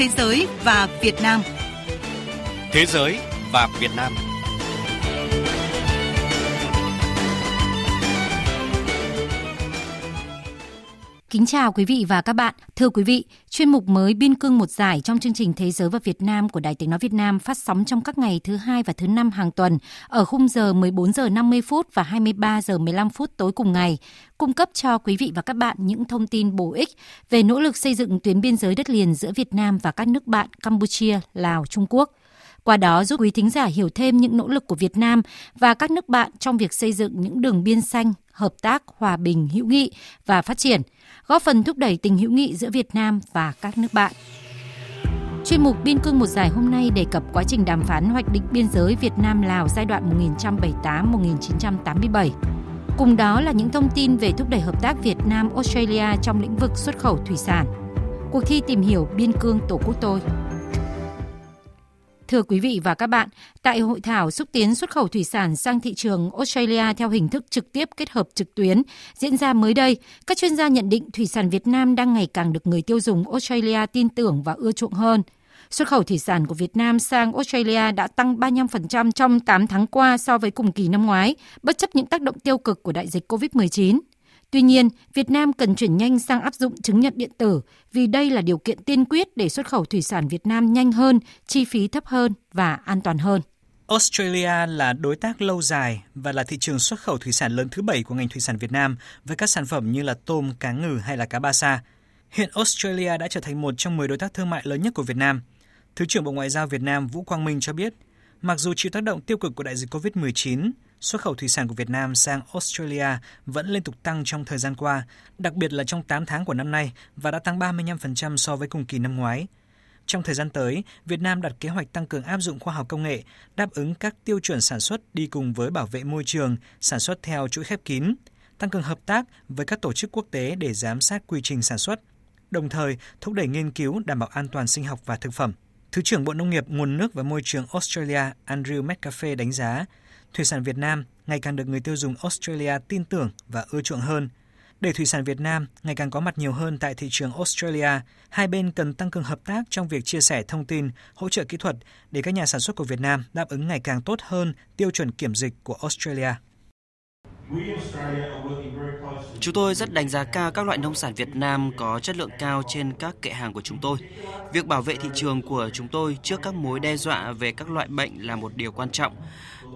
Thế giới và Việt Nam. Thế giới và Việt Nam. Kính chào quý vị và các bạn. Thưa quý vị, chuyên mục mới Biên cương một giải trong chương trình Thế giới và Việt Nam của Đài Tiếng Nói Việt Nam phát sóng trong các ngày thứ hai và thứ năm hàng tuần ở khung giờ 14 giờ 50 phút và 23 giờ 15 phút tối cùng ngày, cung cấp cho quý vị và các bạn những thông tin bổ ích về nỗ lực xây dựng tuyến biên giới đất liền giữa Việt Nam và các nước bạn Campuchia, Lào, Trung Quốc qua đó giúp quý thính giả hiểu thêm những nỗ lực của Việt Nam và các nước bạn trong việc xây dựng những đường biên xanh, hợp tác, hòa bình, hữu nghị và phát triển – góp phần thúc đẩy tình hữu nghị giữa Việt Nam và các nước bạn. Chuyên mục Biên cương một giải hôm nay đề cập quá trình đàm phán hoạch định biên giới Việt Nam-Lào giai đoạn 1978-1987. Cùng đó là những thông tin về thúc đẩy hợp tác Việt Nam-Australia trong lĩnh vực xuất khẩu thủy sản. Cuộc thi tìm hiểu biên cương Tổ quốc tôi Thưa quý vị và các bạn, tại hội thảo xúc tiến xuất khẩu thủy sản sang thị trường Australia theo hình thức trực tiếp kết hợp trực tuyến diễn ra mới đây, các chuyên gia nhận định thủy sản Việt Nam đang ngày càng được người tiêu dùng Australia tin tưởng và ưa chuộng hơn. Xuất khẩu thủy sản của Việt Nam sang Australia đã tăng 35% trong 8 tháng qua so với cùng kỳ năm ngoái, bất chấp những tác động tiêu cực của đại dịch COVID-19. Tuy nhiên, Việt Nam cần chuyển nhanh sang áp dụng chứng nhận điện tử vì đây là điều kiện tiên quyết để xuất khẩu thủy sản Việt Nam nhanh hơn, chi phí thấp hơn và an toàn hơn. Australia là đối tác lâu dài và là thị trường xuất khẩu thủy sản lớn thứ bảy của ngành thủy sản Việt Nam với các sản phẩm như là tôm, cá ngừ hay là cá ba sa. Hiện Australia đã trở thành một trong 10 đối tác thương mại lớn nhất của Việt Nam. Thứ trưởng Bộ Ngoại giao Việt Nam Vũ Quang Minh cho biết, mặc dù chịu tác động tiêu cực của đại dịch COVID-19, xuất khẩu thủy sản của Việt Nam sang Australia vẫn liên tục tăng trong thời gian qua, đặc biệt là trong 8 tháng của năm nay và đã tăng 35% so với cùng kỳ năm ngoái. Trong thời gian tới, Việt Nam đặt kế hoạch tăng cường áp dụng khoa học công nghệ, đáp ứng các tiêu chuẩn sản xuất đi cùng với bảo vệ môi trường, sản xuất theo chuỗi khép kín, tăng cường hợp tác với các tổ chức quốc tế để giám sát quy trình sản xuất, đồng thời thúc đẩy nghiên cứu đảm bảo an toàn sinh học và thực phẩm. Thứ trưởng Bộ Nông nghiệp, Nguồn nước và Môi trường Australia Andrew McCaffey đánh giá, thủy sản Việt Nam ngày càng được người tiêu dùng Australia tin tưởng và ưa chuộng hơn. Để thủy sản Việt Nam ngày càng có mặt nhiều hơn tại thị trường Australia, hai bên cần tăng cường hợp tác trong việc chia sẻ thông tin, hỗ trợ kỹ thuật để các nhà sản xuất của Việt Nam đáp ứng ngày càng tốt hơn tiêu chuẩn kiểm dịch của Australia. Chúng tôi rất đánh giá cao các loại nông sản Việt Nam có chất lượng cao trên các kệ hàng của chúng tôi. Việc bảo vệ thị trường của chúng tôi trước các mối đe dọa về các loại bệnh là một điều quan trọng.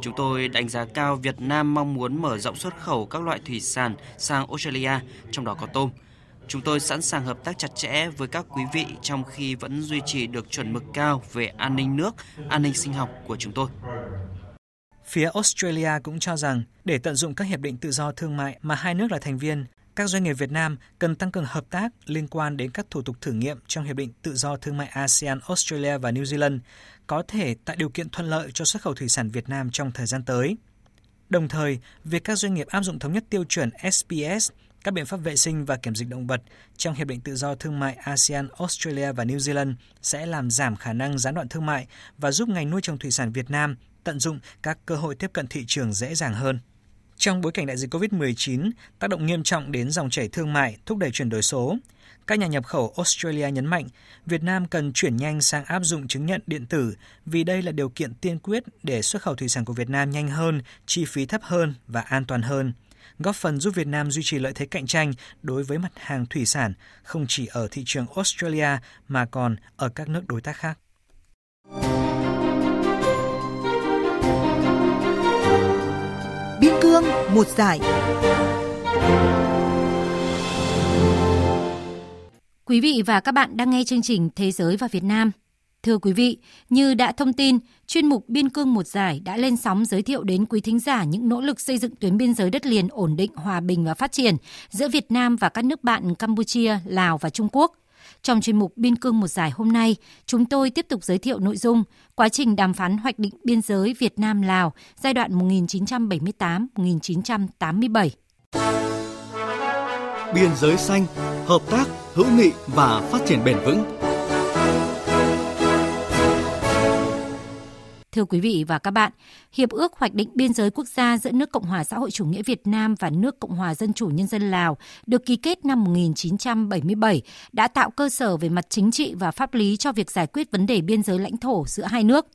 Chúng tôi đánh giá cao Việt Nam mong muốn mở rộng xuất khẩu các loại thủy sản sang Australia, trong đó có tôm. Chúng tôi sẵn sàng hợp tác chặt chẽ với các quý vị trong khi vẫn duy trì được chuẩn mực cao về an ninh nước, an ninh sinh học của chúng tôi. Phía Australia cũng cho rằng để tận dụng các hiệp định tự do thương mại mà hai nước là thành viên, các doanh nghiệp Việt Nam cần tăng cường hợp tác liên quan đến các thủ tục thử nghiệm trong hiệp định tự do thương mại ASEAN, Australia và New Zealand, có thể tạo điều kiện thuận lợi cho xuất khẩu thủy sản Việt Nam trong thời gian tới. Đồng thời, việc các doanh nghiệp áp dụng thống nhất tiêu chuẩn SPS, các biện pháp vệ sinh và kiểm dịch động vật trong Hiệp định Tự do Thương mại ASEAN, Australia và New Zealand sẽ làm giảm khả năng gián đoạn thương mại và giúp ngành nuôi trồng thủy sản Việt Nam tận dụng các cơ hội tiếp cận thị trường dễ dàng hơn. Trong bối cảnh đại dịch COVID-19 tác động nghiêm trọng đến dòng chảy thương mại, thúc đẩy chuyển đổi số, các nhà nhập khẩu Australia nhấn mạnh Việt Nam cần chuyển nhanh sang áp dụng chứng nhận điện tử vì đây là điều kiện tiên quyết để xuất khẩu thủy sản của Việt Nam nhanh hơn, chi phí thấp hơn và an toàn hơn góp phần giúp Việt Nam duy trì lợi thế cạnh tranh đối với mặt hàng thủy sản không chỉ ở thị trường Australia mà còn ở các nước đối tác khác. Cương một giải Quý vị và các bạn đang nghe chương trình Thế giới và Việt Nam. Thưa quý vị, như đã thông tin, chuyên mục Biên cương một giải đã lên sóng giới thiệu đến quý thính giả những nỗ lực xây dựng tuyến biên giới đất liền ổn định, hòa bình và phát triển giữa Việt Nam và các nước bạn Campuchia, Lào và Trung Quốc. Trong chuyên mục Biên cương một giải hôm nay, chúng tôi tiếp tục giới thiệu nội dung quá trình đàm phán hoạch định biên giới Việt Nam-Lào giai đoạn 1978-1987. Biên giới xanh, hợp tác, hữu nghị và phát triển bền vững Thưa quý vị và các bạn, Hiệp ước Hoạch định Biên giới Quốc gia giữa nước Cộng hòa xã hội chủ nghĩa Việt Nam và nước Cộng hòa Dân chủ Nhân dân Lào được ký kết năm 1977 đã tạo cơ sở về mặt chính trị và pháp lý cho việc giải quyết vấn đề biên giới lãnh thổ giữa hai nước.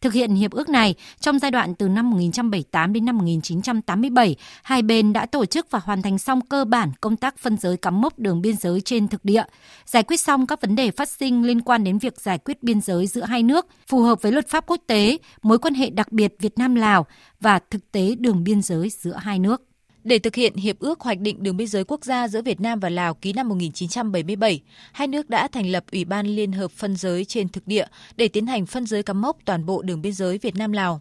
Thực hiện hiệp ước này, trong giai đoạn từ năm 1978 đến năm 1987, hai bên đã tổ chức và hoàn thành xong cơ bản công tác phân giới cắm mốc đường biên giới trên thực địa, giải quyết xong các vấn đề phát sinh liên quan đến việc giải quyết biên giới giữa hai nước, phù hợp với luật pháp quốc tế, mối quan hệ đặc biệt Việt Nam-Lào và thực tế đường biên giới giữa hai nước. Để thực hiện Hiệp ước Hoạch định đường biên giới quốc gia giữa Việt Nam và Lào ký năm 1977, hai nước đã thành lập Ủy ban Liên hợp phân giới trên thực địa để tiến hành phân giới cắm mốc toàn bộ đường biên giới Việt Nam-Lào.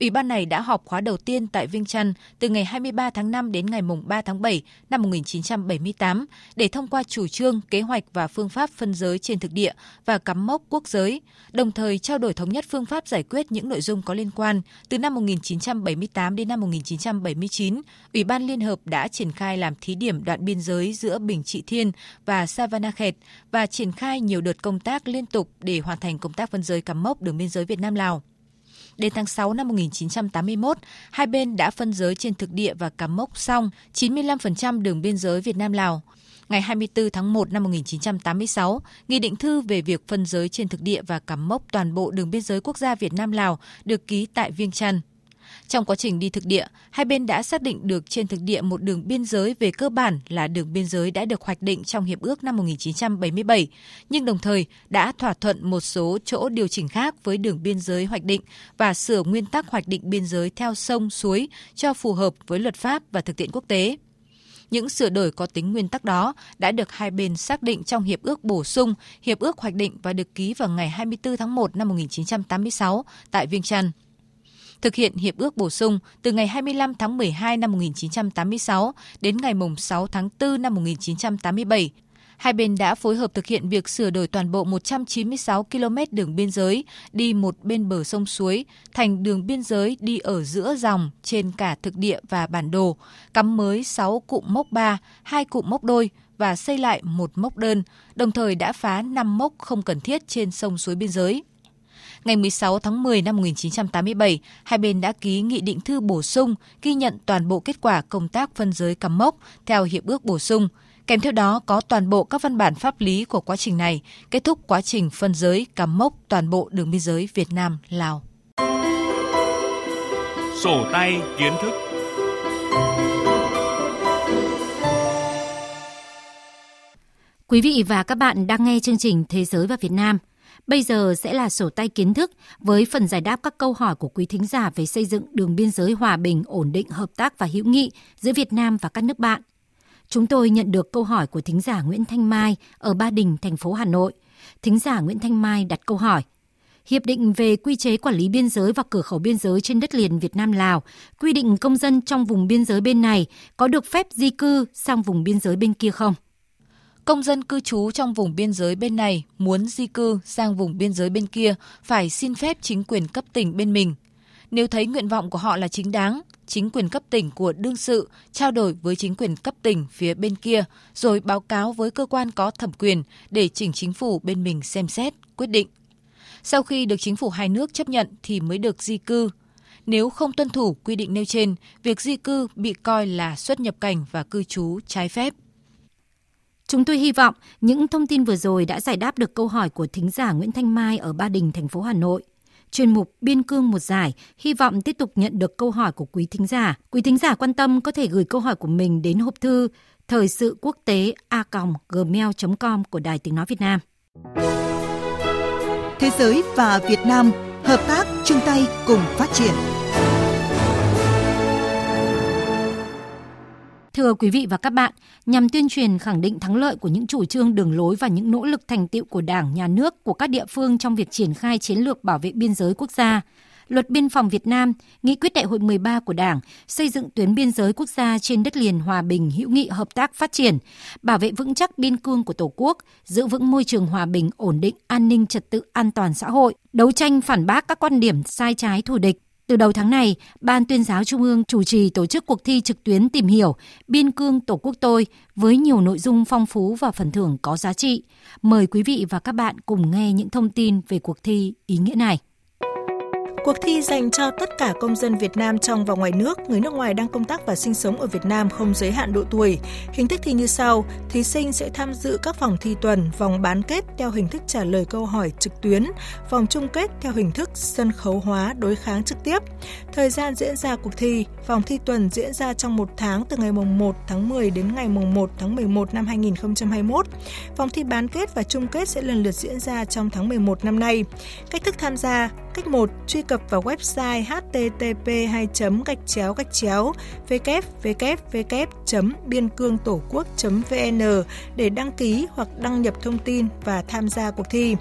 Ủy ban này đã họp khóa đầu tiên tại Vinh Chăn từ ngày 23 tháng 5 đến ngày 3 tháng 7 năm 1978 để thông qua chủ trương, kế hoạch và phương pháp phân giới trên thực địa và cắm mốc quốc giới, đồng thời trao đổi thống nhất phương pháp giải quyết những nội dung có liên quan. Từ năm 1978 đến năm 1979, Ủy ban Liên hợp đã triển khai làm thí điểm đoạn biên giới giữa Bình Trị Thiên và Savanakhet và triển khai nhiều đợt công tác liên tục để hoàn thành công tác phân giới cắm mốc đường biên giới Việt Nam-Lào. Đến tháng 6 năm 1981, hai bên đã phân giới trên thực địa và cắm mốc xong 95% đường biên giới Việt Nam-Lào. Ngày 24 tháng 1 năm 1986, Nghị định thư về việc phân giới trên thực địa và cắm mốc toàn bộ đường biên giới quốc gia Việt Nam-Lào được ký tại Viêng Chăn. Trong quá trình đi thực địa, hai bên đã xác định được trên thực địa một đường biên giới về cơ bản là đường biên giới đã được hoạch định trong Hiệp ước năm 1977, nhưng đồng thời đã thỏa thuận một số chỗ điều chỉnh khác với đường biên giới hoạch định và sửa nguyên tắc hoạch định biên giới theo sông, suối cho phù hợp với luật pháp và thực tiễn quốc tế. Những sửa đổi có tính nguyên tắc đó đã được hai bên xác định trong Hiệp ước bổ sung, Hiệp ước hoạch định và được ký vào ngày 24 tháng 1 năm 1986 tại Viêng Chăn thực hiện hiệp ước bổ sung từ ngày 25 tháng 12 năm 1986 đến ngày 6 tháng 4 năm 1987. Hai bên đã phối hợp thực hiện việc sửa đổi toàn bộ 196 km đường biên giới đi một bên bờ sông suối thành đường biên giới đi ở giữa dòng trên cả thực địa và bản đồ, cắm mới 6 cụm mốc 3, 2 cụm mốc đôi và xây lại một mốc đơn, đồng thời đã phá 5 mốc không cần thiết trên sông suối biên giới ngày 16 tháng 10 năm 1987, hai bên đã ký nghị định thư bổ sung ghi nhận toàn bộ kết quả công tác phân giới cắm mốc theo hiệp ước bổ sung. Kèm theo đó có toàn bộ các văn bản pháp lý của quá trình này, kết thúc quá trình phân giới cắm mốc toàn bộ đường biên giới Việt Nam Lào. Sổ tay kiến thức Quý vị và các bạn đang nghe chương trình Thế giới và Việt Nam – Bây giờ sẽ là sổ tay kiến thức với phần giải đáp các câu hỏi của quý thính giả về xây dựng đường biên giới hòa bình, ổn định, hợp tác và hữu nghị giữa Việt Nam và các nước bạn. Chúng tôi nhận được câu hỏi của thính giả Nguyễn Thanh Mai ở Ba Đình, thành phố Hà Nội. Thính giả Nguyễn Thanh Mai đặt câu hỏi. Hiệp định về quy chế quản lý biên giới và cửa khẩu biên giới trên đất liền Việt Nam Lào quy định công dân trong vùng biên giới bên này có được phép di cư sang vùng biên giới bên kia không? Công dân cư trú trong vùng biên giới bên này muốn di cư sang vùng biên giới bên kia phải xin phép chính quyền cấp tỉnh bên mình. Nếu thấy nguyện vọng của họ là chính đáng, chính quyền cấp tỉnh của đương sự trao đổi với chính quyền cấp tỉnh phía bên kia rồi báo cáo với cơ quan có thẩm quyền để chỉnh chính phủ bên mình xem xét, quyết định. Sau khi được chính phủ hai nước chấp nhận thì mới được di cư. Nếu không tuân thủ quy định nêu trên, việc di cư bị coi là xuất nhập cảnh và cư trú trái phép. Chúng tôi hy vọng những thông tin vừa rồi đã giải đáp được câu hỏi của thính giả Nguyễn Thanh Mai ở Ba Đình, thành phố Hà Nội. Chuyên mục Biên cương một giải hy vọng tiếp tục nhận được câu hỏi của quý thính giả. Quý thính giả quan tâm có thể gửi câu hỏi của mình đến hộp thư thời sự quốc tế a gmail.com của Đài Tiếng Nói Việt Nam. Thế giới và Việt Nam hợp tác chung tay cùng phát triển. Thưa quý vị và các bạn, nhằm tuyên truyền khẳng định thắng lợi của những chủ trương đường lối và những nỗ lực thành tiệu của Đảng, Nhà nước, của các địa phương trong việc triển khai chiến lược bảo vệ biên giới quốc gia, Luật Biên phòng Việt Nam, Nghị quyết Đại hội 13 của Đảng xây dựng tuyến biên giới quốc gia trên đất liền hòa bình, hữu nghị, hợp tác, phát triển, bảo vệ vững chắc biên cương của Tổ quốc, giữ vững môi trường hòa bình, ổn định, an ninh, trật tự, an toàn xã hội, đấu tranh phản bác các quan điểm sai trái thù địch, từ đầu tháng này, Ban tuyên giáo Trung ương chủ trì tổ chức cuộc thi trực tuyến tìm hiểu Biên cương Tổ quốc tôi với nhiều nội dung phong phú và phần thưởng có giá trị. Mời quý vị và các bạn cùng nghe những thông tin về cuộc thi ý nghĩa này. Cuộc thi dành cho tất cả công dân Việt Nam trong và ngoài nước, người nước ngoài đang công tác và sinh sống ở Việt Nam không giới hạn độ tuổi. Hình thức thi như sau, thí sinh sẽ tham dự các vòng thi tuần, vòng bán kết theo hình thức trả lời câu hỏi trực tuyến, vòng chung kết theo hình thức sân khấu hóa đối kháng trực tiếp. Thời gian diễn ra cuộc thi, vòng thi tuần diễn ra trong một tháng từ ngày 1 tháng 10 đến ngày 1 tháng 11 năm 2021. Vòng thi bán kết và chung kết sẽ lần lượt diễn ra trong tháng 11 năm nay. Cách thức tham gia Cách 1. Truy cập cập vào website http 2 gạch chéo gạch chéo www biên cương tổ quốc vn để đăng ký hoặc đăng nhập thông tin và tham gia cuộc thi.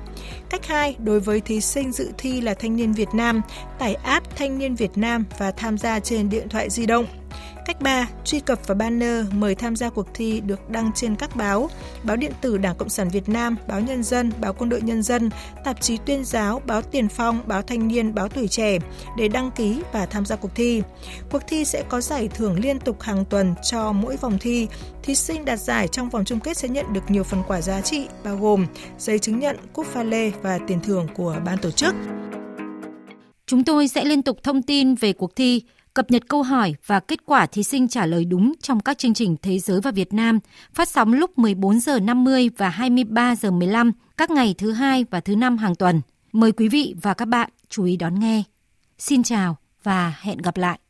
Cách 2. Đối với thí sinh dự thi là thanh niên Việt Nam, tải app Thanh niên Việt Nam và tham gia trên điện thoại di động. Cách 3. Truy cập vào banner mời tham gia cuộc thi được đăng trên các báo, báo điện tử Đảng Cộng sản Việt Nam, báo Nhân dân, báo Quân đội Nhân dân, tạp chí tuyên giáo, báo Tiền phong, báo Thanh niên, báo Tuổi trẻ để đăng ký và tham gia cuộc thi. Cuộc thi sẽ có giải thưởng liên tục hàng tuần cho mỗi vòng thi. Thí sinh đạt giải trong vòng chung kết sẽ nhận được nhiều phần quà giá trị bao gồm giấy chứng nhận, cúp pha lê và tiền thưởng của ban tổ chức. Chúng tôi sẽ liên tục thông tin về cuộc thi cập nhật câu hỏi và kết quả thí sinh trả lời đúng trong các chương trình Thế giới và Việt Nam phát sóng lúc 14 giờ 50 và 23 giờ 15 các ngày thứ hai và thứ năm hàng tuần. Mời quý vị và các bạn chú ý đón nghe. Xin chào và hẹn gặp lại.